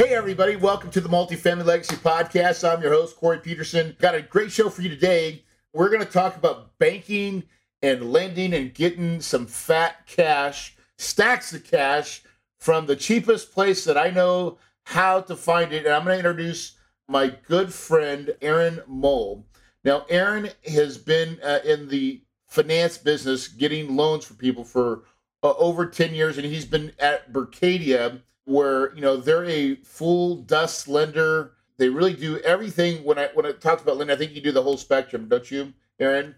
Hey, everybody, welcome to the Multifamily Legacy Podcast. I'm your host, Corey Peterson. Got a great show for you today. We're going to talk about banking and lending and getting some fat cash, stacks of cash from the cheapest place that I know how to find it. And I'm going to introduce my good friend, Aaron Mole. Now, Aaron has been uh, in the finance business getting loans for people for uh, over 10 years, and he's been at Berkadia where you know they're a full dust lender. They really do everything. When I when I talked about lending, I think you do the whole spectrum, don't you, Aaron?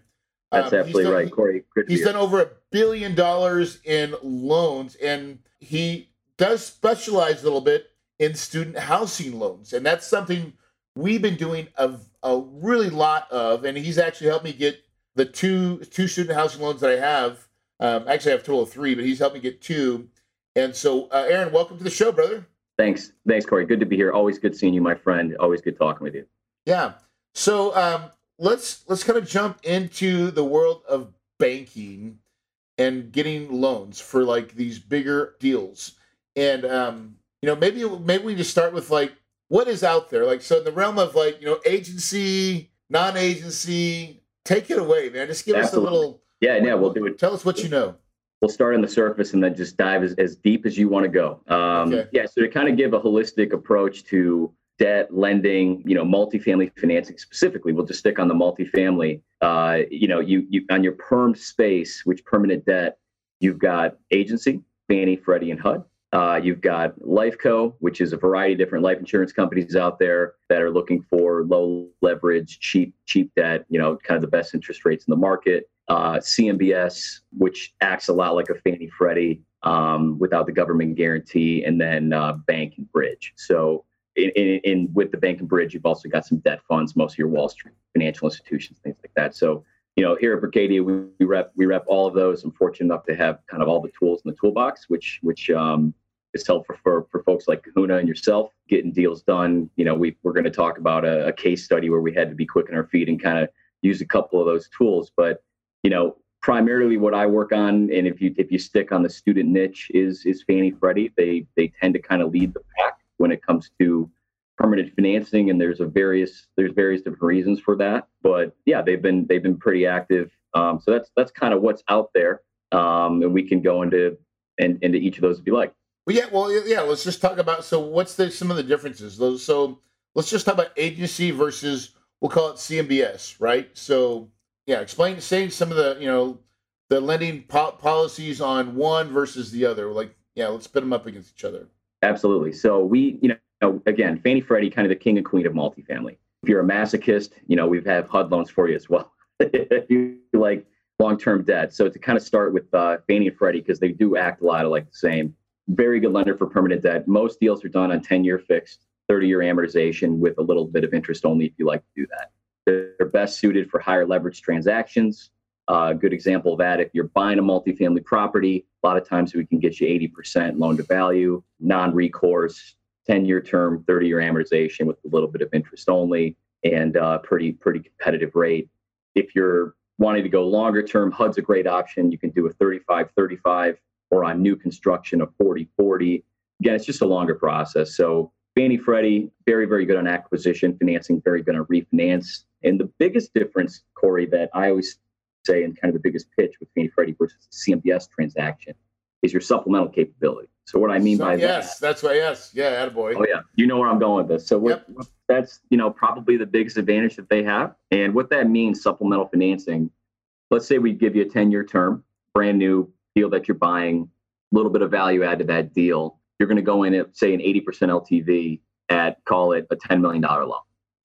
That's um, absolutely done, right, Corey. He's done over a billion dollars in loans, and he does specialize a little bit in student housing loans, and that's something we've been doing a, a really lot of. And he's actually helped me get the two two student housing loans that I have. Um, actually, I have a total of three, but he's helped me get two and so, uh, Aaron, welcome to the show, brother. Thanks. Thanks, Corey. Good to be here. Always good seeing you, my friend. Always good talking with you. Yeah. So um, let's let's kind of jump into the world of banking and getting loans for like these bigger deals. And um, you know, maybe maybe we just start with like what is out there. Like so in the realm of like, you know, agency, non-agency, take it away, man. Just give Absolutely. us a little Yeah, yeah, we'll do it. Tell us what you know we'll start on the surface and then just dive as, as deep as you want to go. Um, okay. Yeah, so to kind of give a holistic approach to debt, lending, you know, multifamily financing specifically, we'll just stick on the multifamily. Uh, you know, you you on your perm space, which permanent debt, you've got agency, Fannie, Freddie, and HUD. Uh, you've got Lifeco, which is a variety of different life insurance companies out there that are looking for low leverage, cheap, cheap debt. You know, kind of the best interest rates in the market uh, CMBS, which acts a lot like a Fannie Freddie um, without the government guarantee, and then uh, bank and bridge. So, in, in, in, with the bank and bridge, you've also got some debt funds, most of your Wall Street financial institutions, things like that. So, you know, here at Berkadia, we, we rep we rep all of those. I'm fortunate enough to have kind of all the tools in the toolbox, which which um, is helpful for, for folks like Kahuna and yourself getting deals done. You know, we we're going to talk about a, a case study where we had to be quick on our feet and kind of use a couple of those tools, but you know, primarily what I work on, and if you if you stick on the student niche, is is Fannie Freddie. They they tend to kind of lead the pack when it comes to permanent financing, and there's a various there's various different reasons for that. But yeah, they've been they've been pretty active. Um, so that's that's kind of what's out there, um, and we can go into and into each of those if you like. Well, yeah, well, yeah. Let's just talk about so what's the some of the differences. Those so let's just talk about agency versus we'll call it CMBS, right? So yeah, explain say some of the you know the lending po- policies on one versus the other. Like, yeah, let's put them up against each other. Absolutely. So we, you know, again, Fannie Freddie, kind of the king and queen of multifamily. If you're a masochist, you know, we have HUD loans for you as well. if you like long-term debt, so to kind of start with uh, Fannie and Freddie because they do act a lot of like the same. Very good lender for permanent debt. Most deals are done on 10-year fixed, 30-year amortization with a little bit of interest only if you like to do that. They're best suited for higher leverage transactions. Uh, a good example of that, if you're buying a multifamily property, a lot of times we can get you 80% loan to value, non recourse, 10 year term, 30 year amortization with a little bit of interest only, and uh, pretty, pretty competitive rate. If you're wanting to go longer term, HUD's a great option. You can do a 35 35 or on new construction, a 40 40. Again, it's just a longer process. So Fannie Freddie, very, very good on acquisition financing, very good on refinance. And the biggest difference, Corey, that I always say, and kind of the biggest pitch with Fannie Freddie versus CMBS transaction, is your supplemental capability. So what I mean so, by yes, that, that's why yes, yeah, attaboy. Oh yeah, you know where I'm going with this. So yep. that's you know probably the biggest advantage that they have, and what that means supplemental financing. Let's say we give you a 10 year term, brand new deal that you're buying, a little bit of value add to that deal. You're going to go in at say an 80% LTV at call it a $10 million loan.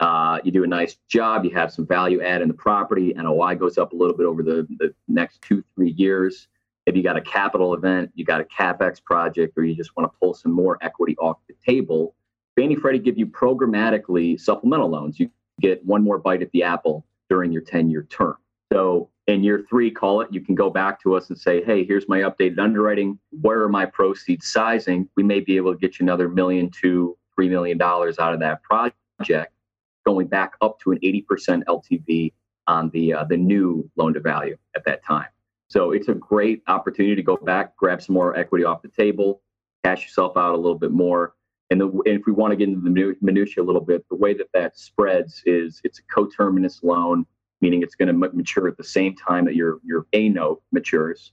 Uh, you do a nice job, you have some value add in the property, NOI goes up a little bit over the, the next two, three years. If you got a capital event, you got a CapEx project, or you just want to pull some more equity off the table, Fannie Freddie give you programmatically supplemental loans. You get one more bite at the apple during your 10 year term. So in year three, call it, you can go back to us and say, hey, here's my updated underwriting. Where are my proceeds sizing? We may be able to get you another million to $3 million out of that project going back up to an 80% LTV on the uh, the new loan to value at that time. So it's a great opportunity to go back, grab some more equity off the table, cash yourself out a little bit more. And, the, and if we want to get into the minutia a little bit, the way that that spreads is it's a coterminous loan, meaning it's going to mature at the same time that your your A note matures,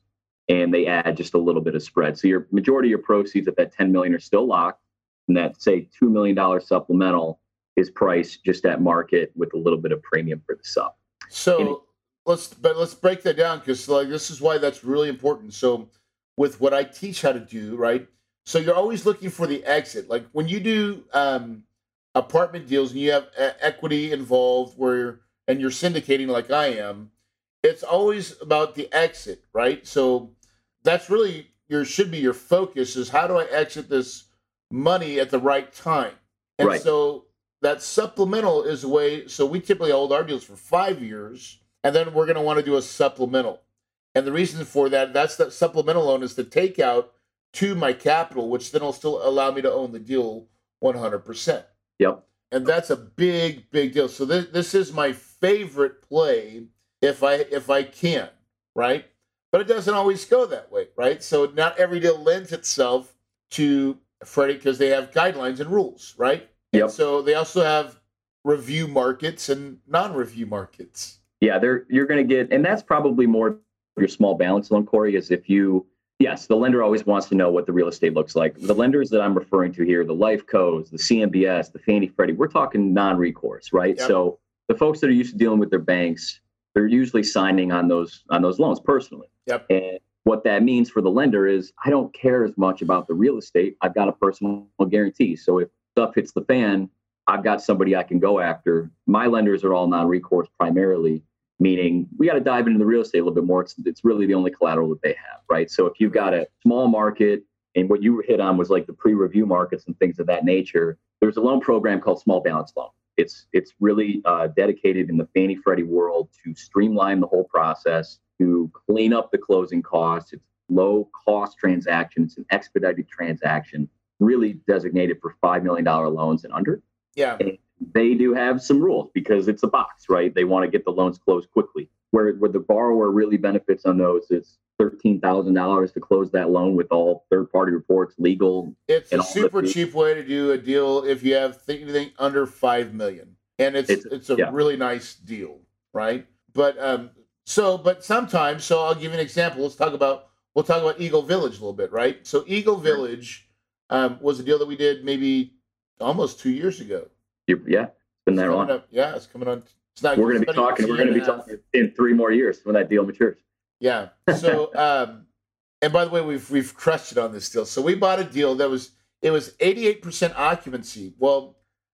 and they add just a little bit of spread. So your majority of your proceeds at that 10 million are still locked, and that say two million dollar supplemental is priced just at market with a little bit of premium for the sub. So let's but let's break that down because like this is why that's really important. So with what I teach how to do, right? So you're always looking for the exit. Like when you do um, apartment deals and you have equity involved, where and you're syndicating like I am, it's always about the exit, right? So that's really your should be your focus is how do I exit this money at the right time? And right. so that supplemental is a way. So we typically hold our deals for five years, and then we're going to want to do a supplemental. And the reason for that, that's that supplemental loan is to take out to my capital, which then will still allow me to own the deal 100%. Yep. And that's a big, big deal. So this, this is my favorite play if I if I can, right? But it doesn't always go that way, right? So not every deal lends itself to Freddie because they have guidelines and rules, right? Yep. so they also have review markets and non-review markets. Yeah, they're you're going to get, and that's probably more your small balance loan, Corey. Is if you, yes, the lender always wants to know what the real estate looks like. The lenders that I'm referring to here, the Life Co's, the CMBS, the Fannie Freddie, we're talking non-recourse, right? Yep. So the folks that are used to dealing with their banks, they're usually signing on those on those loans personally. Yep. And what that means for the lender is I don't care as much about the real estate. I've got a personal guarantee. So if stuff hits the fan, I've got somebody I can go after. My lenders are all non-recourse primarily, meaning we got to dive into the real estate a little bit more. It's, it's really the only collateral that they have, right? So if you've got a small market and what you hit on was like the pre-review markets and things of that nature, there's a loan program called Small Balance Loan. It's it's really uh, dedicated in the Fannie Freddie world to streamline the whole process, to clean up the closing costs. It's low cost transaction. It's an expedited transaction really designated for $5 million loans and under. Yeah. And they do have some rules because it's a box, right? They want to get the loans closed quickly. Where, where the borrower really benefits on those is $13,000 to close that loan with all third party reports, legal. It's a super cheap way to do a deal if you have anything under 5 million. And it's it's, it's a yeah. really nice deal, right? But um so but sometimes so I'll give you an example. Let's talk about we'll talk about Eagle Village a little bit, right? So Eagle Village um, was a deal that we did maybe almost two years ago. Yeah, it's been that long. Up, yeah, it's coming on. It's not. We're going to be talking. We're going to be talking in three more years when that deal matures. Yeah. So, um, and by the way, we've we've crushed it on this deal. So we bought a deal that was it was 88% occupancy. Well,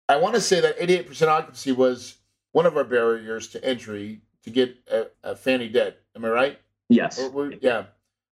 I want to say that 88% occupancy was one of our barriers to entry to get a, a Fannie debt. Am I right? Yes. yeah.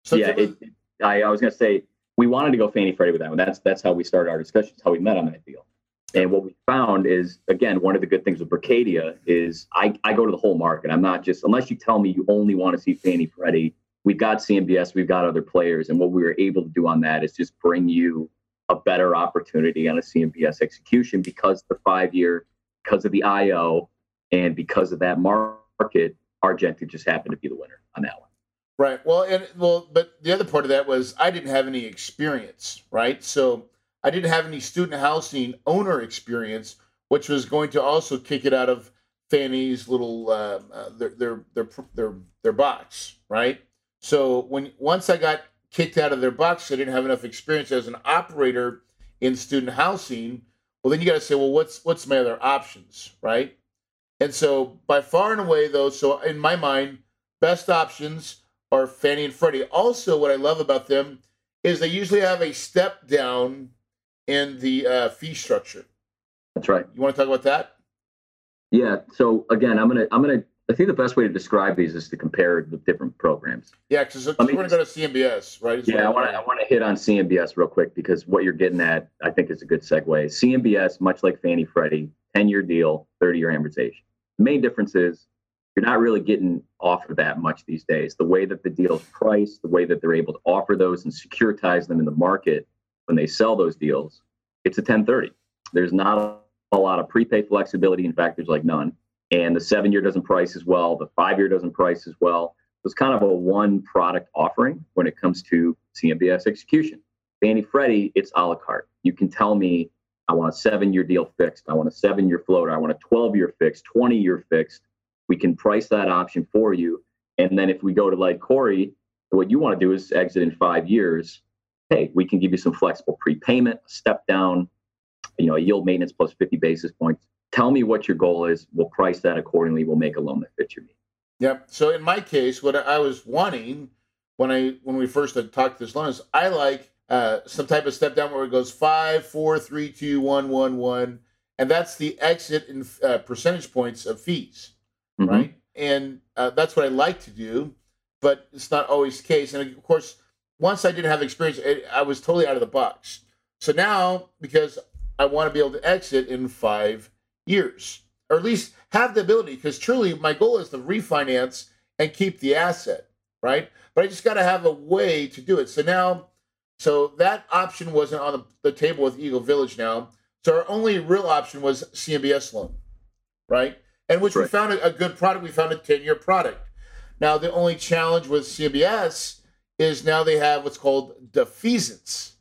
So yeah, it, I, I was going to say we wanted to go Fannie Freddie with that one. That's that's how we started our discussions, how we met on that deal. And what we found is, again, one of the good things with Berkadia is I, I go to the whole market. I'm not just unless you tell me you only want to see Fannie Freddie. We've got CMBS, we've got other players, and what we were able to do on that is just bring you a better opportunity on a CMBS execution because the five year, because of the IO, and because of that market, Argentic just happened to be the winner on that one. Right. Well, and well, but the other part of that was I didn't have any experience, right? So I didn't have any student housing owner experience, which was going to also kick it out of Fannie's little uh, uh, their, their their their their box, right? So when once I got kicked out of their box. I didn't have enough experience as an operator in student housing. Well, then you got to say, well, what's what's my other options, right? And so, by far and away, though, so in my mind, best options are Fannie and Freddie. Also, what I love about them is they usually have a step down in the uh, fee structure. That's right. You want to talk about that? Yeah. So again, I'm gonna I'm gonna I think the best way to describe these is to compare the different programs. Yeah, because we're going to go to CMBS, right? yeah, I want to I want to hit on CMBS real quick because what you're getting at, I think, is a good segue. CMBS, much like Fannie Freddie, 10 year deal, 30 year amortization. The main difference is you're not really getting off of that much these days. The way that the deal's priced, the way that they're able to offer those and securitize them in the market when they sell those deals, it's a 1030. There's not a lot of prepay flexibility. In fact, there's like none and the seven year doesn't price as well. The five year doesn't price as well. It's kind of a one product offering when it comes to CMBS execution. Fannie Freddie, it's a la carte. You can tell me, I want a seven year deal fixed. I want a seven year floater. I want a 12 year fixed, 20 year fixed. We can price that option for you. And then if we go to like Corey, what you want to do is exit in five years. Hey, we can give you some flexible prepayment, step down, you know, yield maintenance plus 50 basis points tell me what your goal is. We'll price that accordingly. We'll make a loan that fits your needs. Yep. So in my case, what I was wanting when I when we first had talked this loan is I like uh, some type of step down where it goes five, four, three, two, one, one, one, and that's the exit in uh, percentage points of fees, mm-hmm. right? And uh, that's what I like to do, but it's not always the case. And of course, once I didn't have experience, it, I was totally out of the box. So now, because I want to be able to exit in five years, or at least have the ability, because truly my goal is to refinance and keep the asset, right? But I just got to have a way to do it. So now, so that option wasn't on the, the table with Eagle Village now. So our only real option was CMBS loan, right? And which right. we found a, a good product. We found a 10 year product. Now, the only challenge with CMBS is now they have what's called defeasance.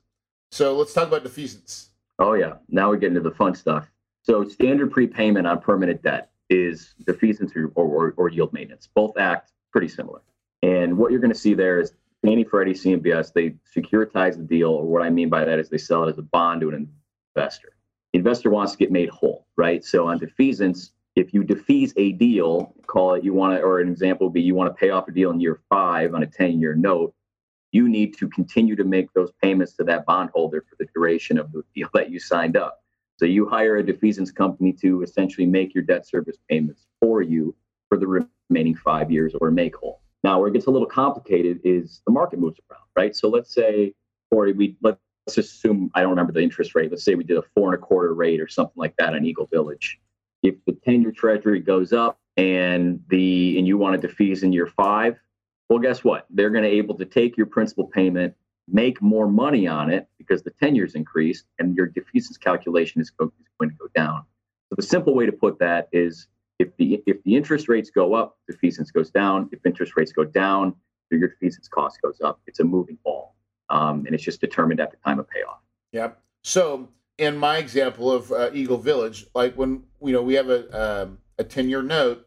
So let's talk about defeasance. Oh, yeah. Now we're getting to the fun stuff. So standard prepayment on permanent debt is defeasance or, or, or yield maintenance. Both act pretty similar. And what you're going to see there is Fannie Freddie CMBS, they securitize the deal, or what I mean by that is they sell it as a bond to an investor. The investor wants to get made whole, right? So on defeasance, if you defease a deal, call it you want to, or an example would be you want to pay off a deal in year five on a 10 year note, you need to continue to make those payments to that bondholder for the duration of the deal that you signed up. So you hire a defeasance company to essentially make your debt service payments for you for the remaining five years or make whole. Now, where it gets a little complicated is the market moves around, right? So let's say, or we let's assume I don't remember the interest rate. Let's say we did a four and a quarter rate or something like that on Eagle Village. If the ten-year Treasury goes up and the and you want to defease in year five, well, guess what? They're going to able to take your principal payment make more money on it because the 10 years increased and your defeasance calculation is going to go down. So the simple way to put that is if the if the interest rates go up, defeasance goes down. If interest rates go down, your defeasance cost goes up. It's a moving ball, um, and it's just determined at the time of payoff. Yep. So in my example of uh, Eagle Village, like when you know we have a um, a ten year note,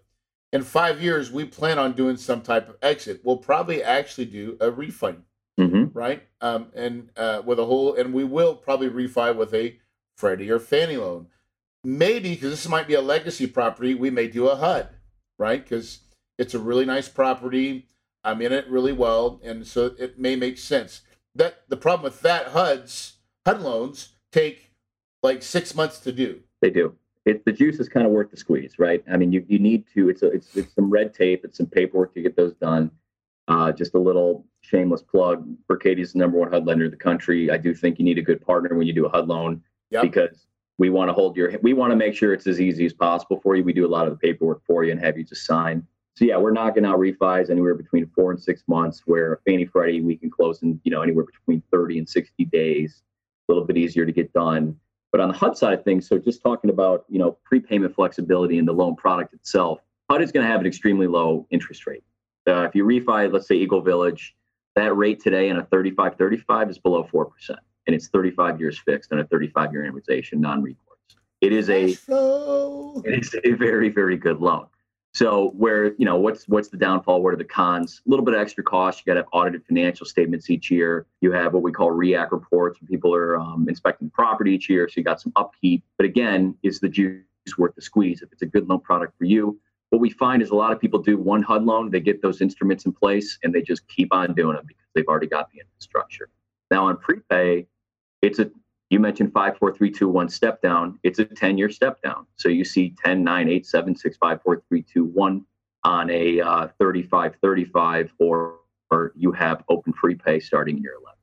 in five years we plan on doing some type of exit. We'll probably actually do a refund mm-hmm. right? Um, and uh, with a whole, and we will probably refi with a Freddie or Fannie loan. Maybe because this might be a legacy property, we may do a HUD, right? Because it's a really nice property. I'm in it really well, and so it may make sense. That the problem with that HUDs HUD loans take like six months to do. They do. It, the juice is kind of worth the squeeze, right? I mean, you, you need to. It's a, it's it's some red tape. It's some paperwork to get those done. Uh, just a little shameless plug. Berkadia's the number one HUD lender in the country. I do think you need a good partner when you do a HUD loan yep. because we want to hold your, we want to make sure it's as easy as possible for you. We do a lot of the paperwork for you and have you just sign. So yeah, we're knocking out refis anywhere between four and six months. Where Fannie Freddie we can close in you know anywhere between 30 and 60 days. A little bit easier to get done. But on the HUD side of things, so just talking about you know prepayment flexibility in the loan product itself, HUD is going to have an extremely low interest rate. Uh, if you refi, let's say Eagle Village, that rate today in a 35 35 is below 4%. And it's 35 years fixed and a 35 year amortization, non recourse. It is a it is a very, very good loan. So where you know what's what's the downfall? What are the cons? A little bit of extra cost. You got to have audited financial statements each year. You have what we call REAC reports when people are um, inspecting property each year. So you got some upkeep. But again, is the juice worth the squeeze? If it's a good loan product for you, what we find is a lot of people do one HUD loan, they get those instruments in place, and they just keep on doing them because they've already got the infrastructure. Now on prepay, it's a you mentioned five, four, three, two, one step down. It's a 10 year step down. So you see 10, 9, 8, 7, 6, 5, 4, 3, 2, 1 on a uh, 35, 35, or, or you have open prepay starting year 11.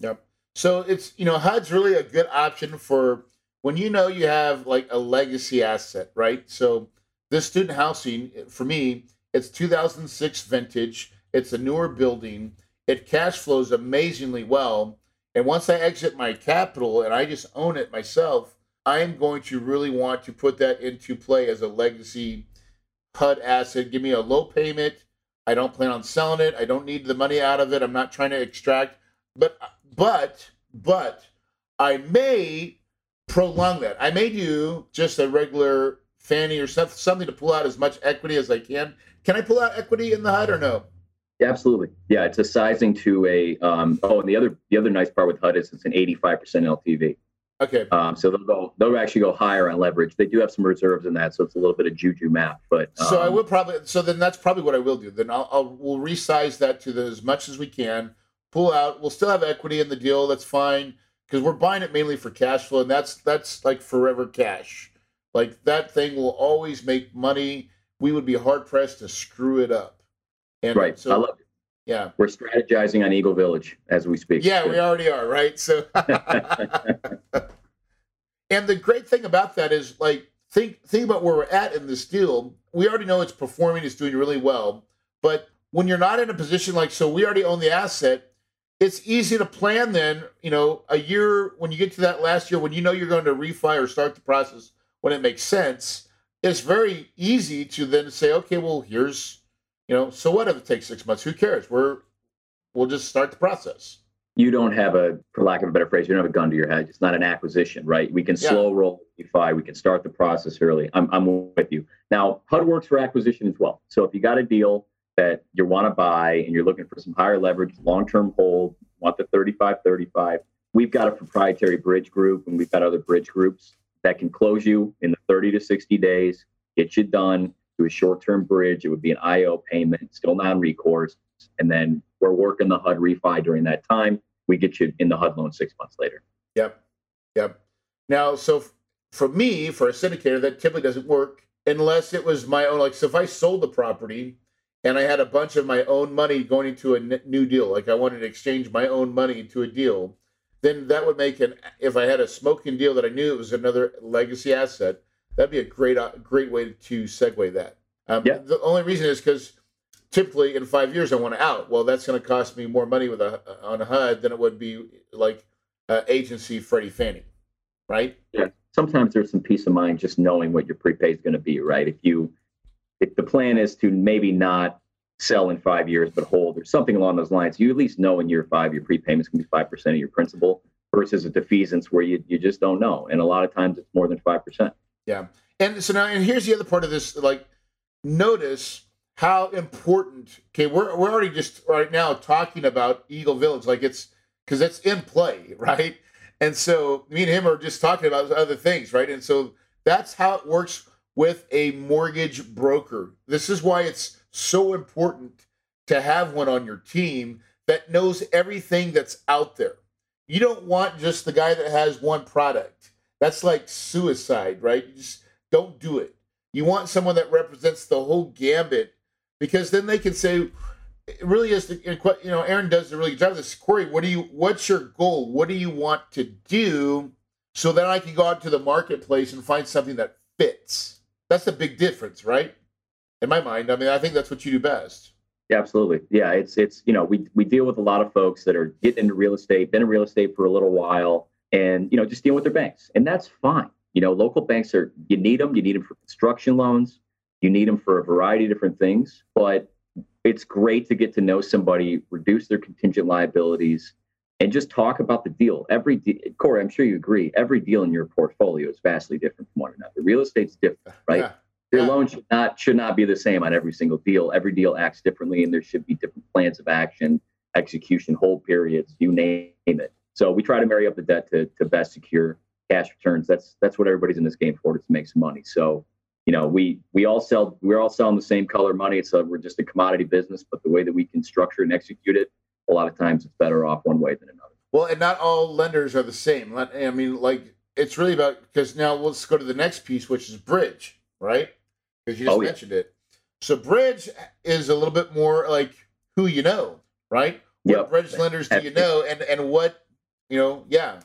Yep. So it's, you know, HUD's really a good option for when you know you have like a legacy asset, right? So this student housing, for me, it's 2006 vintage. It's a newer building. It cash flows amazingly well and once I exit my capital and I just own it myself, I am going to really want to put that into play as a legacy HUD asset. Give me a low payment. I don't plan on selling it. I don't need the money out of it. I'm not trying to extract, but but but I may prolong that. I may do just a regular Fannie or something to pull out as much equity as I can. Can I pull out equity in the HUD or no? Yeah, absolutely. Yeah, it's a sizing to a. Um, oh, and the other the other nice part with HUD is it's an 85% LTV. Okay. Um, so they'll go they'll actually go higher on leverage. They do have some reserves in that, so it's a little bit of juju math. But um, so I um, will probably so then that's probably what I will do. Then I'll, I'll we'll resize that to the, as much as we can. Pull out. We'll still have equity in the deal. That's fine because we're buying it mainly for cash flow, and that's that's like forever cash. Like that thing will always make money. We would be hard pressed to screw it up. And right. So, I love it. Yeah. We're strategizing on Eagle Village as we speak. Yeah, we already are, right? So And the great thing about that is like think think about where we're at in this deal. We already know it's performing, it's doing really well. But when you're not in a position like so we already own the asset, it's easy to plan then, you know, a year when you get to that last year when you know you're going to refi or start the process when it makes sense, it's very easy to then say, okay, well, here's you know, so what if it takes six months? Who cares? We're we'll just start the process. You don't have a, for lack of a better phrase, you don't have a gun to your head. It's not an acquisition, right? We can yeah. slow roll refi. We can start the process early. I'm, I'm with you. Now, HUD works for acquisition as well. So if you got a deal that you want to buy and you're looking for some higher leverage, long-term hold, want the 35, 35, we've got a proprietary bridge group and we've got other bridge groups that can close you in the 30 to 60 days, get you done to a short-term bridge. It would be an IO payment, still non-recourse, and then we're working the HUD refi during that time. We get you in the HUD loan six months later. Yep, yep. Now, so for me, for a syndicator, that typically doesn't work unless it was my own. Like, so if I sold the property and I had a bunch of my own money going into a new deal, like I wanted to exchange my own money into a deal, then that would make an. If I had a smoking deal that I knew it was another legacy asset, That'd be a great uh, great way to segue that. Um, yeah. The only reason is because typically in five years I want to out. Well, that's going to cost me more money with a on a HUD than it would be like uh, agency Freddie Fannie, right? Yeah. Sometimes there's some peace of mind just knowing what your prepay is going to be, right? If you if the plan is to maybe not sell in five years but hold or something along those lines, you at least know in year five your prepayment's going to be five percent of your principal versus a defeasance where you you just don't know, and a lot of times it's more than five percent. Yeah. And so now, and here's the other part of this like, notice how important, okay, we're, we're already just right now talking about Eagle Village, like it's because it's in play, right? And so me and him are just talking about other things, right? And so that's how it works with a mortgage broker. This is why it's so important to have one on your team that knows everything that's out there. You don't want just the guy that has one product. That's like suicide, right? You just don't do it. You want someone that represents the whole gambit because then they can say, it really is, the, you know, Aaron does a really good job of this. Corey, what do you, what's your goal? What do you want to do so that I can go out to the marketplace and find something that fits? That's the big difference, right? In my mind, I mean, I think that's what you do best. Yeah, absolutely. Yeah, it's it's you know we we deal with a lot of folks that are getting into real estate, been in real estate for a little while, and you know just deal with their banks and that's fine you know local banks are you need them you need them for construction loans you need them for a variety of different things but it's great to get to know somebody reduce their contingent liabilities and just talk about the deal every de- corey i'm sure you agree every deal in your portfolio is vastly different from one another real estate's different right yeah. Your loan should not should not be the same on every single deal. Every deal acts differently, and there should be different plans of action, execution, hold periods, you name it. So we try to marry up the debt to, to best secure cash returns. That's that's what everybody's in this game for to make some money. So you know we we all sell we're all selling the same color money. It's a, we're just a commodity business, but the way that we can structure and execute it, a lot of times it's better off one way than another. Well, and not all lenders are the same. I mean, like it's really about because now let's go to the next piece, which is bridge, right? Because you just oh, yeah. mentioned it. So bridge is a little bit more like who you know, right? What yep. bridge lenders do you know, and and what you know? Yeah.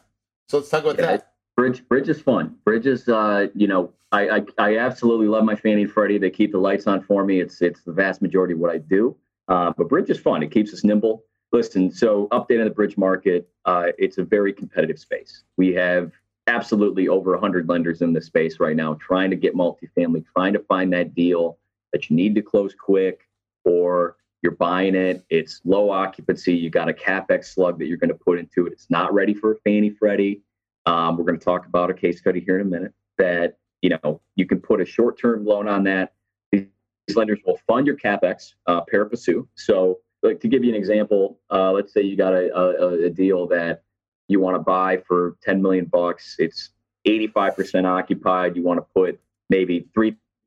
So let's talk about yeah, that. Bridge, bridge is fun. Bridge is, uh, you know, I, I, I absolutely love my Fannie and Freddie. They keep the lights on for me. It's it's the vast majority of what I do. Uh, but bridge is fun. It keeps us nimble. Listen, so update on the bridge market. Uh, it's a very competitive space. We have absolutely over 100 lenders in the space right now trying to get multifamily, trying to find that deal that you need to close quick or you're buying it. It's low occupancy. You got a capex slug that you're going to put into it. It's not ready for a Fannie Freddie. Um, we're going to talk about a case study here in a minute that you know you can put a short-term loan on that. These lenders will fund your capex uh, pari passu. So like to give you an example, uh, let's say you got a, a, a deal that you want to buy for 10 million bucks. It's 85% occupied. You want to put maybe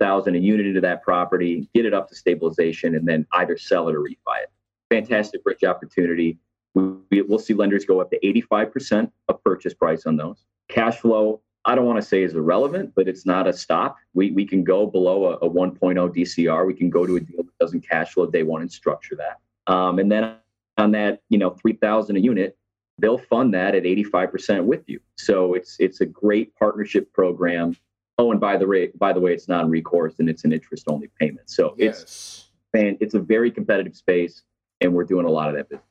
3,000 a unit into that property, get it up to stabilization, and then either sell it or refi it. Fantastic bridge opportunity. We, will see lenders go up to 85% of purchase price on those. Cash flow, I don't want to say is irrelevant, but it's not a stop. We, we can go below a, a 1.0 DCR. We can go to a deal that doesn't cash flow day one and structure that. Um, and then on that, you know, 3000 a unit, they'll fund that at 85% with you. So it's it's a great partnership program. Oh, and by the way, by the way, it's non-recourse and it's an interest-only payment. So yes. it's and it's a very competitive space, and we're doing a lot of that business.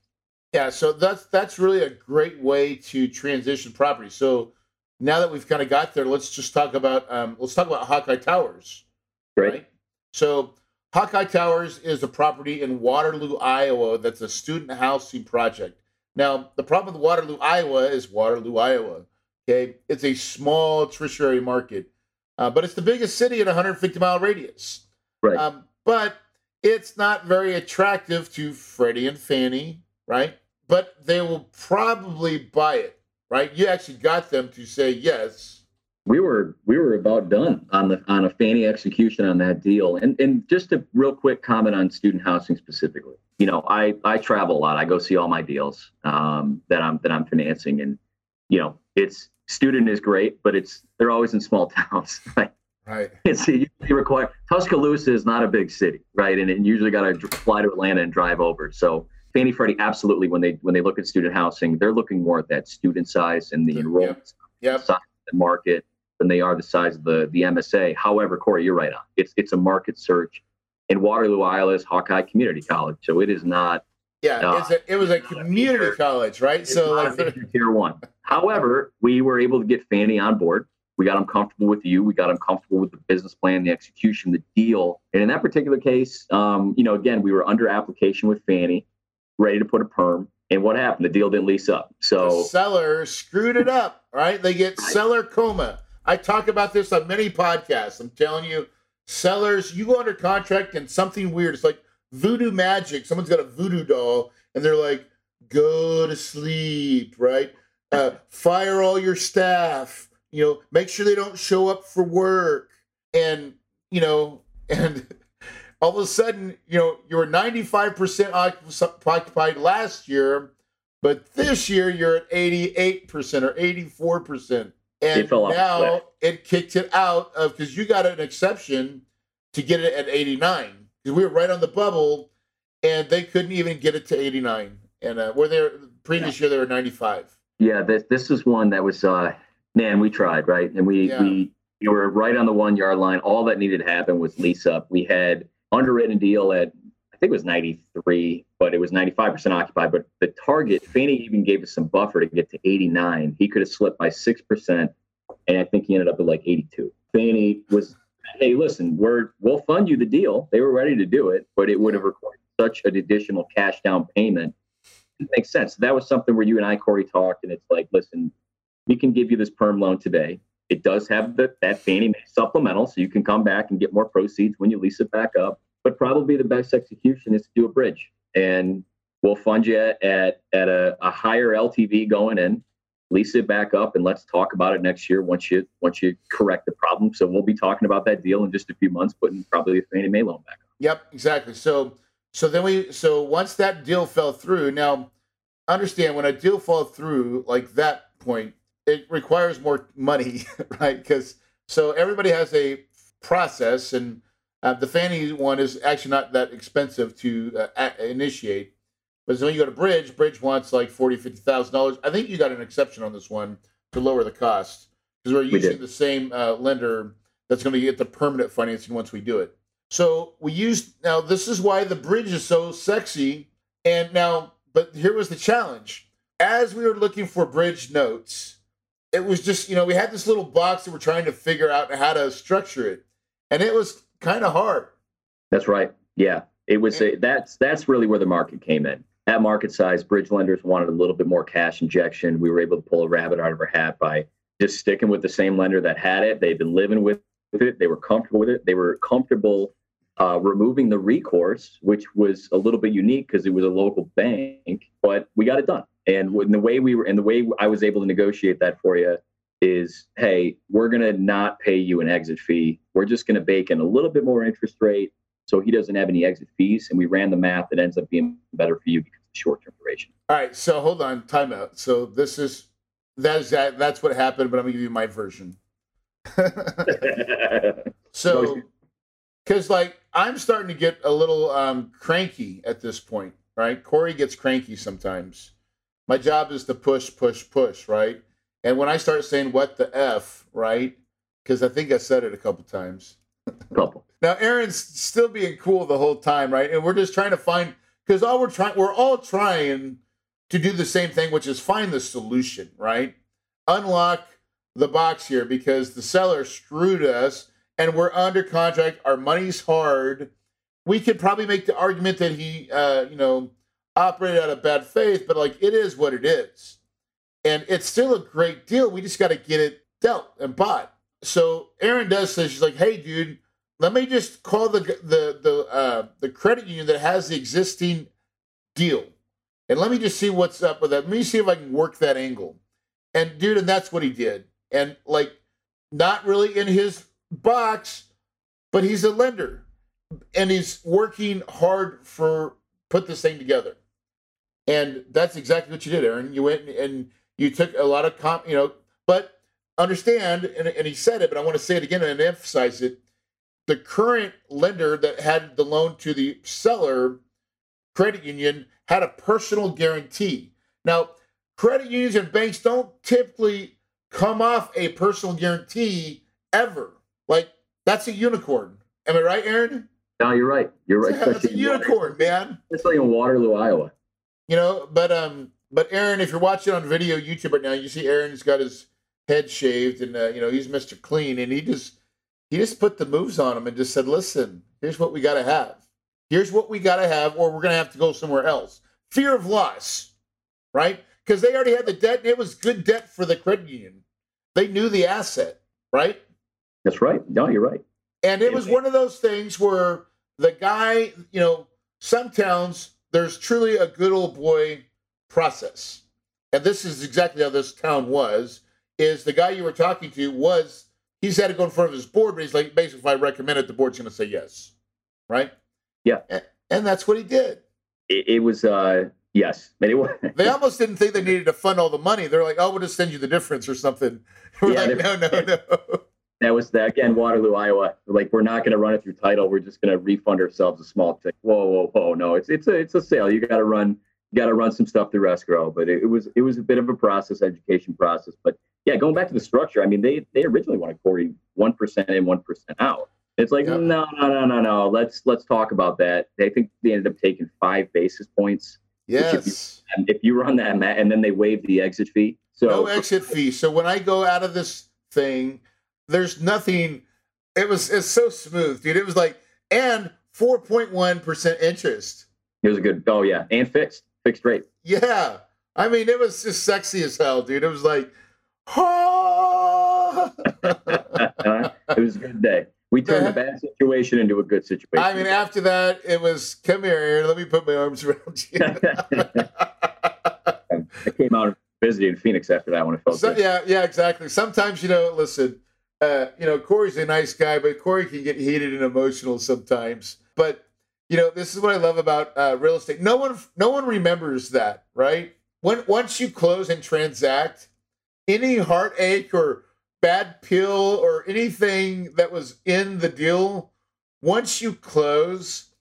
Yeah, so that's that's really a great way to transition property. So now that we've kind of got there, let's just talk about um, let's talk about Hawkeye Towers. Great. Right? So Hawkeye Towers is a property in Waterloo, Iowa. That's a student housing project. Now, the problem with Waterloo, Iowa is Waterloo, Iowa. Okay, it's a small tertiary market, uh, but it's the biggest city in a 150 mile radius. Right. Um, but it's not very attractive to Freddie and Fannie, right? But they will probably buy it, right? You actually got them to say yes we were we were about done on the on a Fannie execution on that deal. And and just a real quick comment on student housing specifically. You know, I I travel a lot. I go see all my deals um, that I'm that I'm financing, and you know, it's student is great, but it's they're always in small towns. Right. Right. It's you require Tuscaloosa is not a big city, right? And it usually got to fly to Atlanta and drive over. So Fannie Freddie absolutely when they when they look at student housing, they're looking more at that student size and the enrollment yep. Yep. size of the market than they are the size of the the MSA. However, Corey, you're right on. It's it's a market search. In Waterloo, Iowa is Hawkeye Community College, so it is not. Yeah, uh, it's a, it was a community a college, right? It's so like tier one. However, we were able to get Fannie on board. We got them comfortable with you. We got them comfortable with the business plan, the execution, the deal. And in that particular case, um, you know, again, we were under application with Fannie, ready to put a perm. And what happened? The deal didn't lease up. So the seller screwed it up, right? They get seller coma. I talk about this on many podcasts. I'm telling you, sellers, you go under contract and something weird. It's like voodoo magic. Someone's got a voodoo doll and they're like, go to sleep, right? Uh, fire all your staff. You know, make sure they don't show up for work. And, you know, and all of a sudden, you know, you were 95% occupied last year, but this year you're at 88% or 84%. And now it kicked it out of because you got an exception to get it at 89 because we were right on the bubble, and they couldn't even get it to 89. And uh, where they previous yeah. year they were 95. Yeah, this this is one that was uh, man, we tried right, and we yeah. we you were right on the one yard line. All that needed to happen was lease up. We had underwritten deal at I think it was 93, but it was 95% occupied. But the target, Fannie even gave us some buffer to get to 89. He could have slipped by 6%, and I think he ended up at like 82. Fannie was, hey, listen, we're we'll fund you the deal. They were ready to do it, but it would have required such an additional cash down payment. It makes sense. that was something where you and I, Corey, talked, and it's like, listen, we can give you this perm loan today. It does have the, that Fannie Mae supplemental, so you can come back and get more proceeds when you lease it back up. But probably the best execution is to do a bridge, and we'll fund you at at, a, a higher LTV going in, lease it back up, and let's talk about it next year once you once you correct the problem. So we'll be talking about that deal in just a few months, putting probably a Fannie Mae loan back up. Yep, exactly. So so then we so once that deal fell through, now understand when a deal falls through like that point, it requires more money, right? Because so everybody has a process, and uh, the Fannie one is actually not that expensive to uh, initiate. But when you go to Bridge, Bridge wants like forty, fifty thousand dollars. I think you got an exception on this one to lower the cost because we're using we the same uh, lender that's going to get the permanent financing once we do it. So we used now this is why the bridge is so sexy. And now, but here was the challenge. As we were looking for bridge notes, it was just, you know, we had this little box that we're trying to figure out how to structure it. And it was kind of hard. That's right. Yeah. It was a, that's that's really where the market came in. At market size, bridge lenders wanted a little bit more cash injection. We were able to pull a rabbit out of our hat by just sticking with the same lender that had it. They've been living with it. They were comfortable with it. They were comfortable uh, removing the recourse, which was a little bit unique because it was a local bank, but we got it done. And the way we were, and the way I was able to negotiate that for you is, hey, we're to not pay you an exit fee. We're just to bake in a little bit more interest rate so he doesn't have any exit fees. And we ran the math It ends up being better for you because of short term duration. All right. So hold on, timeout. So this is that is that that's what happened, but I'm gonna give you my version. so because like I'm starting to get a little um, cranky at this point, right? Corey gets cranky sometimes. My job is to push, push, push, right? And when I start saying "what the f," right? Because I think I said it a couple times. Couple. Now Aaron's still being cool the whole time, right? And we're just trying to find because all we're trying, we're all trying to do the same thing, which is find the solution, right? Unlock the box here because the seller screwed us and we're under contract. Our money's hard. We could probably make the argument that he, uh, you know, operated out of bad faith, but like it is what it is, and it's still a great deal. We just got to get it dealt and bought. So Aaron does say she's like, "Hey, dude, let me just call the the the uh, the credit union that has the existing deal, and let me just see what's up with that. Let me see if I can work that angle." And dude, and that's what he did. And like, not really in his box, but he's a lender and he's working hard for put this thing together. And that's exactly what you did, Aaron. You went and you took a lot of comp, you know, but understand, and, and he said it, but I want to say it again and emphasize it. The current lender that had the loan to the seller, credit union, had a personal guarantee. Now, credit unions and banks don't typically come off a personal guarantee ever. Like that's a unicorn. Am I right, Aaron? No, you're right. You're right. That's a unicorn, man. It's like in Waterloo, Iowa. You know, but um, but Aaron, if you're watching on video YouTube right now, you see Aaron's got his head shaved, and uh, you know he's Mister Clean, and he just he just put the moves on him and just said, "Listen, here's what we got to have. Here's what we got to have, or we're gonna have to go somewhere else." Fear of loss, right? Because they already had the debt, and it was good debt for the credit union. They knew the asset, right? That's right. No, you're right. And it was one of those things where the guy, you know, some towns, there's truly a good old boy process. And this is exactly how this town was, is the guy you were talking to was, he's had to go in front of his board, but he's like, basically, if I recommend it, the board's going to say yes. Right? Yeah. And, and that's what he did. It, it was, uh, yes. Anyway. they almost didn't think they needed to fund all the money. They're like, oh, we'll just send you the difference or something. We're yeah, like, no, no, no that was that again, Waterloo, Iowa. Like we're not going to run it through title. We're just going to refund ourselves a small tick. Whoa, whoa, whoa! No, it's it's a it's a sale. You got to run you got to run some stuff through escrow. But it, it, was it was a bit of a process, education process. But yeah, going back to the structure. I mean, they they originally wanted Corey one percent in, one percent out. It's like yeah. no, no, no, no, no. Let's let's talk about that. They think they ended up taking five basis points. Yes. If you, if you run that, and then they waive the exit fee. So no exit fee. So when I go out of this thing there's nothing. It was it's so smooth, dude. It was like and 4.1 percent interest. It was a good. Oh yeah, and fixed fixed rate. Yeah, I mean it was just sexy as hell, dude. It was like, it was a good day. We turned a bad situation into a good situation. I mean, after that, it was come here, let me put my arms around you. I came out visiting Phoenix after that one. It felt so, yeah, yeah, exactly. Sometimes you know, listen, uh, you know, Corey's a nice guy, but Corey can get heated and emotional sometimes. But you know, this is what I love about uh, real estate. No one, no one remembers that, right? When once you close and transact, any heartache or bad pill or anything that was in the deal, once you close,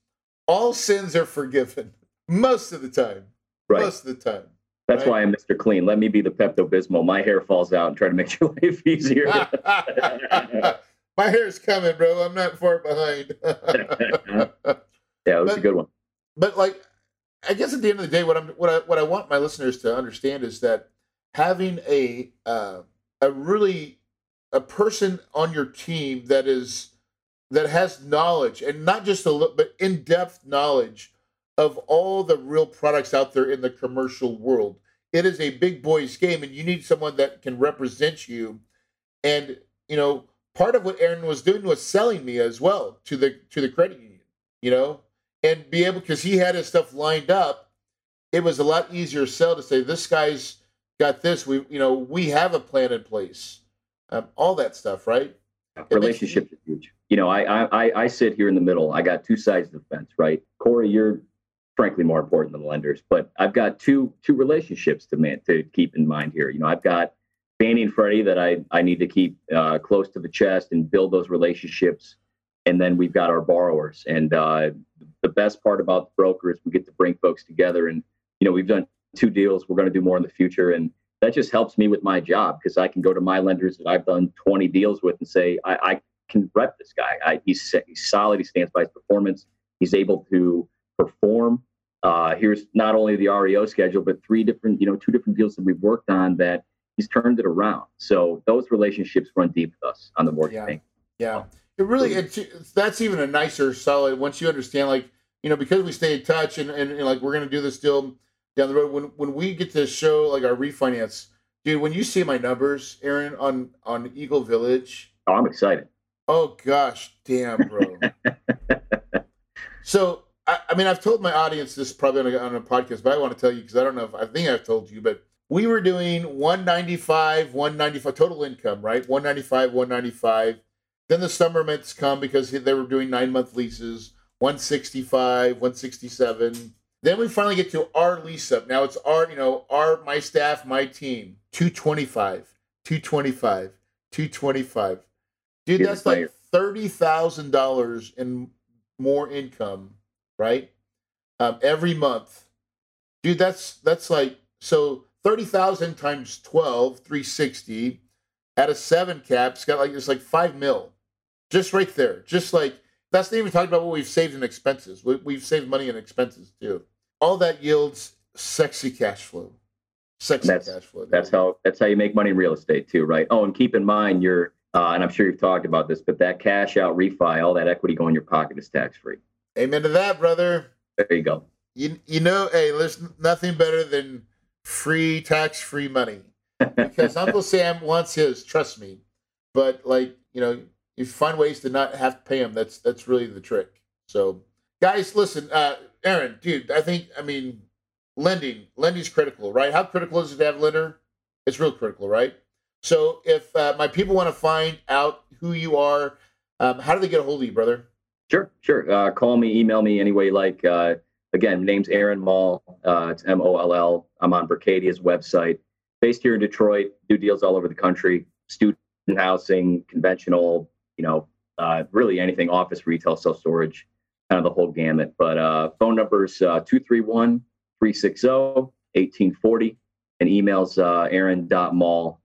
all sins are forgiven most of the time. Right. Most of the time. That's right? why I'm Mr. Clean. Let me be the Pepto Bismol. My hair falls out and try to make your life easier. My hair's coming, bro. I'm not far behind. yeah, it was but, a good one. But like, I guess at the end of the day, what I'm what I what I want my listeners to understand is that having a uh, a really a person on your team that is that has knowledge and not just a little but in-depth knowledge of all the real products out there in the commercial world. It is a big boys game and you need someone that can represent you. And you know part of what aaron was doing was selling me as well to the to the credit union you know? And be able because he had his stuff lined up it was a lot easier sell to say this guy's got this we you know we have a plan in place um, all that stuff, right? Relationships are huge. You know, I, I I sit here in the middle. I got two sides of the fence, right? Corey, you're frankly more important than lenders, but I've got two two relationships to man to keep in mind here. You know, I've got Fannie and Freddie that I I need to keep uh, close to the chest and build those relationships, and then we've got our borrowers. And uh, the best part about the broker is we get to bring folks together. And you know, we've done two deals. We're going to do more in the future, and that just helps me with my job because I can go to my lenders that I've done 20 deals with and say, I, I can rep this guy. I, he's, he's solid. He stands by his performance. He's able to perform. Uh, here's not only the REO schedule, but three different, you know, two different deals that we've worked on that he's turned it around. So those relationships run deep with us on the mortgage yeah. bank. Yeah. It really, it's, that's even a nicer solid once you understand, like, you know, because we stay in touch and, and, and like, we're going to do this deal down the road when when we get to show like our refinance, dude. When you see my numbers, Aaron, on on Eagle Village, oh, I'm excited. Oh gosh, damn, bro. so I, I, mean, I've told my audience this probably on a, on a podcast, but I want to tell you because I don't know if I think I've told you, but we were doing 195, 195 total income, right? 195, 195. Then the summer months come because they were doing nine month leases, 165, 167. Then we finally get to our lease up. Now it's our, you know, our my staff, my team. 225, 225, 225. Dude, that's like thirty thousand dollars in more income, right? Um, every month. Dude, that's that's like so thirty thousand times 12, 360 at a seven cap, it's got like it's like five mil. Just right there. Just like that's not even talking about what we've saved in expenses. We, have saved money in expenses too all that yields sexy cash flow. Sexy that's, cash flow. That's how that's how you make money in real estate too, right? Oh, and keep in mind you're uh, and I'm sure you've talked about this, but that cash out refi, all that equity going in your pocket is tax free. Amen to that, brother. There you go. You you know, hey, there's nothing better than free tax free money because Uncle Sam wants his. Trust me, but like you know, you find ways to not have to pay him. That's that's really the trick. So, guys, listen. Uh, Aaron, dude, I think I mean lending lending's critical, right? How critical is it to have lender? It's real critical, right? So if uh, my people want to find out who you are, um, how do they get a hold of you, brother? Sure, sure. Uh, call me, email me any way you like. Uh, again, name's Aaron Moll. Uh, it's M O L L. I'm on Berkadia's website. Based here in Detroit, do deals all over the country. Student housing, conventional, you know, uh, really anything, office, retail, self storage kind of the whole gamut. But uh, phone numbers uh, 231 360 1840 and emails uh, aaron.moll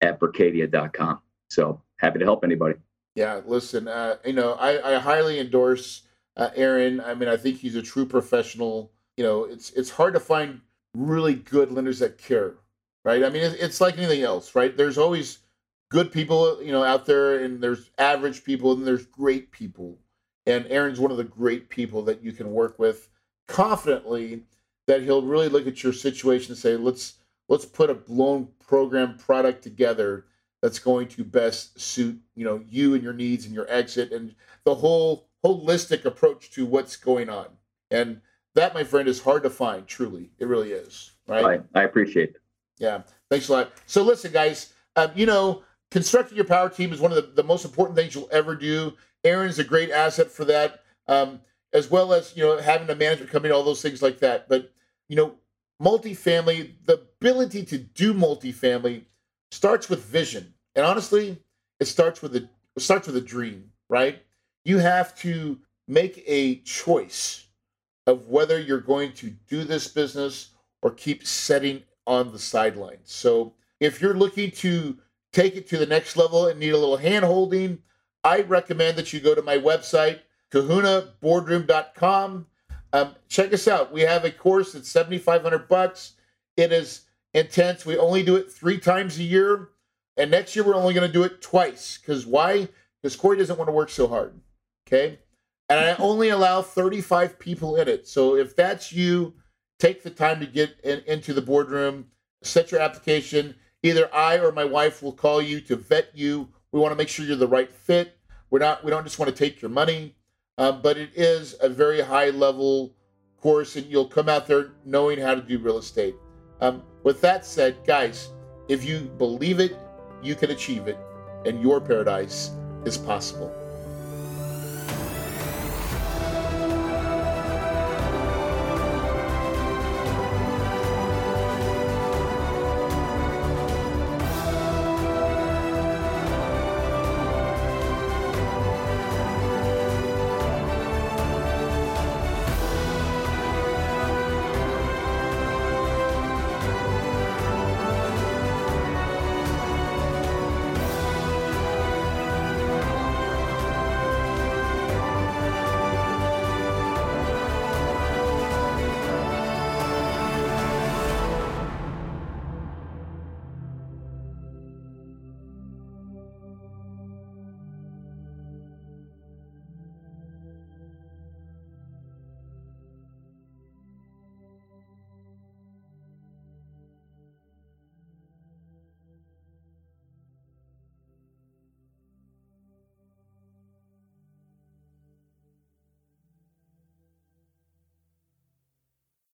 at berkadia.com. So happy to help anybody. Yeah, listen, uh, you know, I, I highly endorse uh, Aaron. I mean, I think he's a true professional. You know, it's it's hard to find really good lenders that care, right? I mean, it's like anything else, right? There's always good people, you know, out there, and there's average people, and there's great people. And Aaron's one of the great people that you can work with confidently that he'll really look at your situation and say, let's let's put a blown program product together that's going to best suit you know you and your needs and your exit and the whole holistic approach to what's going on. And that my friend is hard to find truly. It really is right? I, I appreciate it. Yeah. Thanks a lot. So listen guys um, you know constructing your power team is one of the, the most important things you'll ever do aaron's a great asset for that um, as well as you know having a management company all those things like that but you know multifamily the ability to do multifamily starts with vision. And honestly, it starts with a it starts with a dream, right? You have to make a choice of whether you're going to do this business or keep setting on the sidelines. So if you're looking to take it to the next level and need a little hand holding, I recommend that you go to my website, kahunaboardroom.com. Um, check us out. We have a course that's 7,500 bucks. It is intense. We only do it three times a year. And next year, we're only going to do it twice. Because why? Because Corey doesn't want to work so hard. Okay. And I only allow 35 people in it. So if that's you, take the time to get in, into the boardroom, set your application. Either I or my wife will call you to vet you. We want to make sure you're the right fit. We're not. We don't just want to take your money, um, but it is a very high level course, and you'll come out there knowing how to do real estate. Um, with that said, guys, if you believe it, you can achieve it, and your paradise is possible.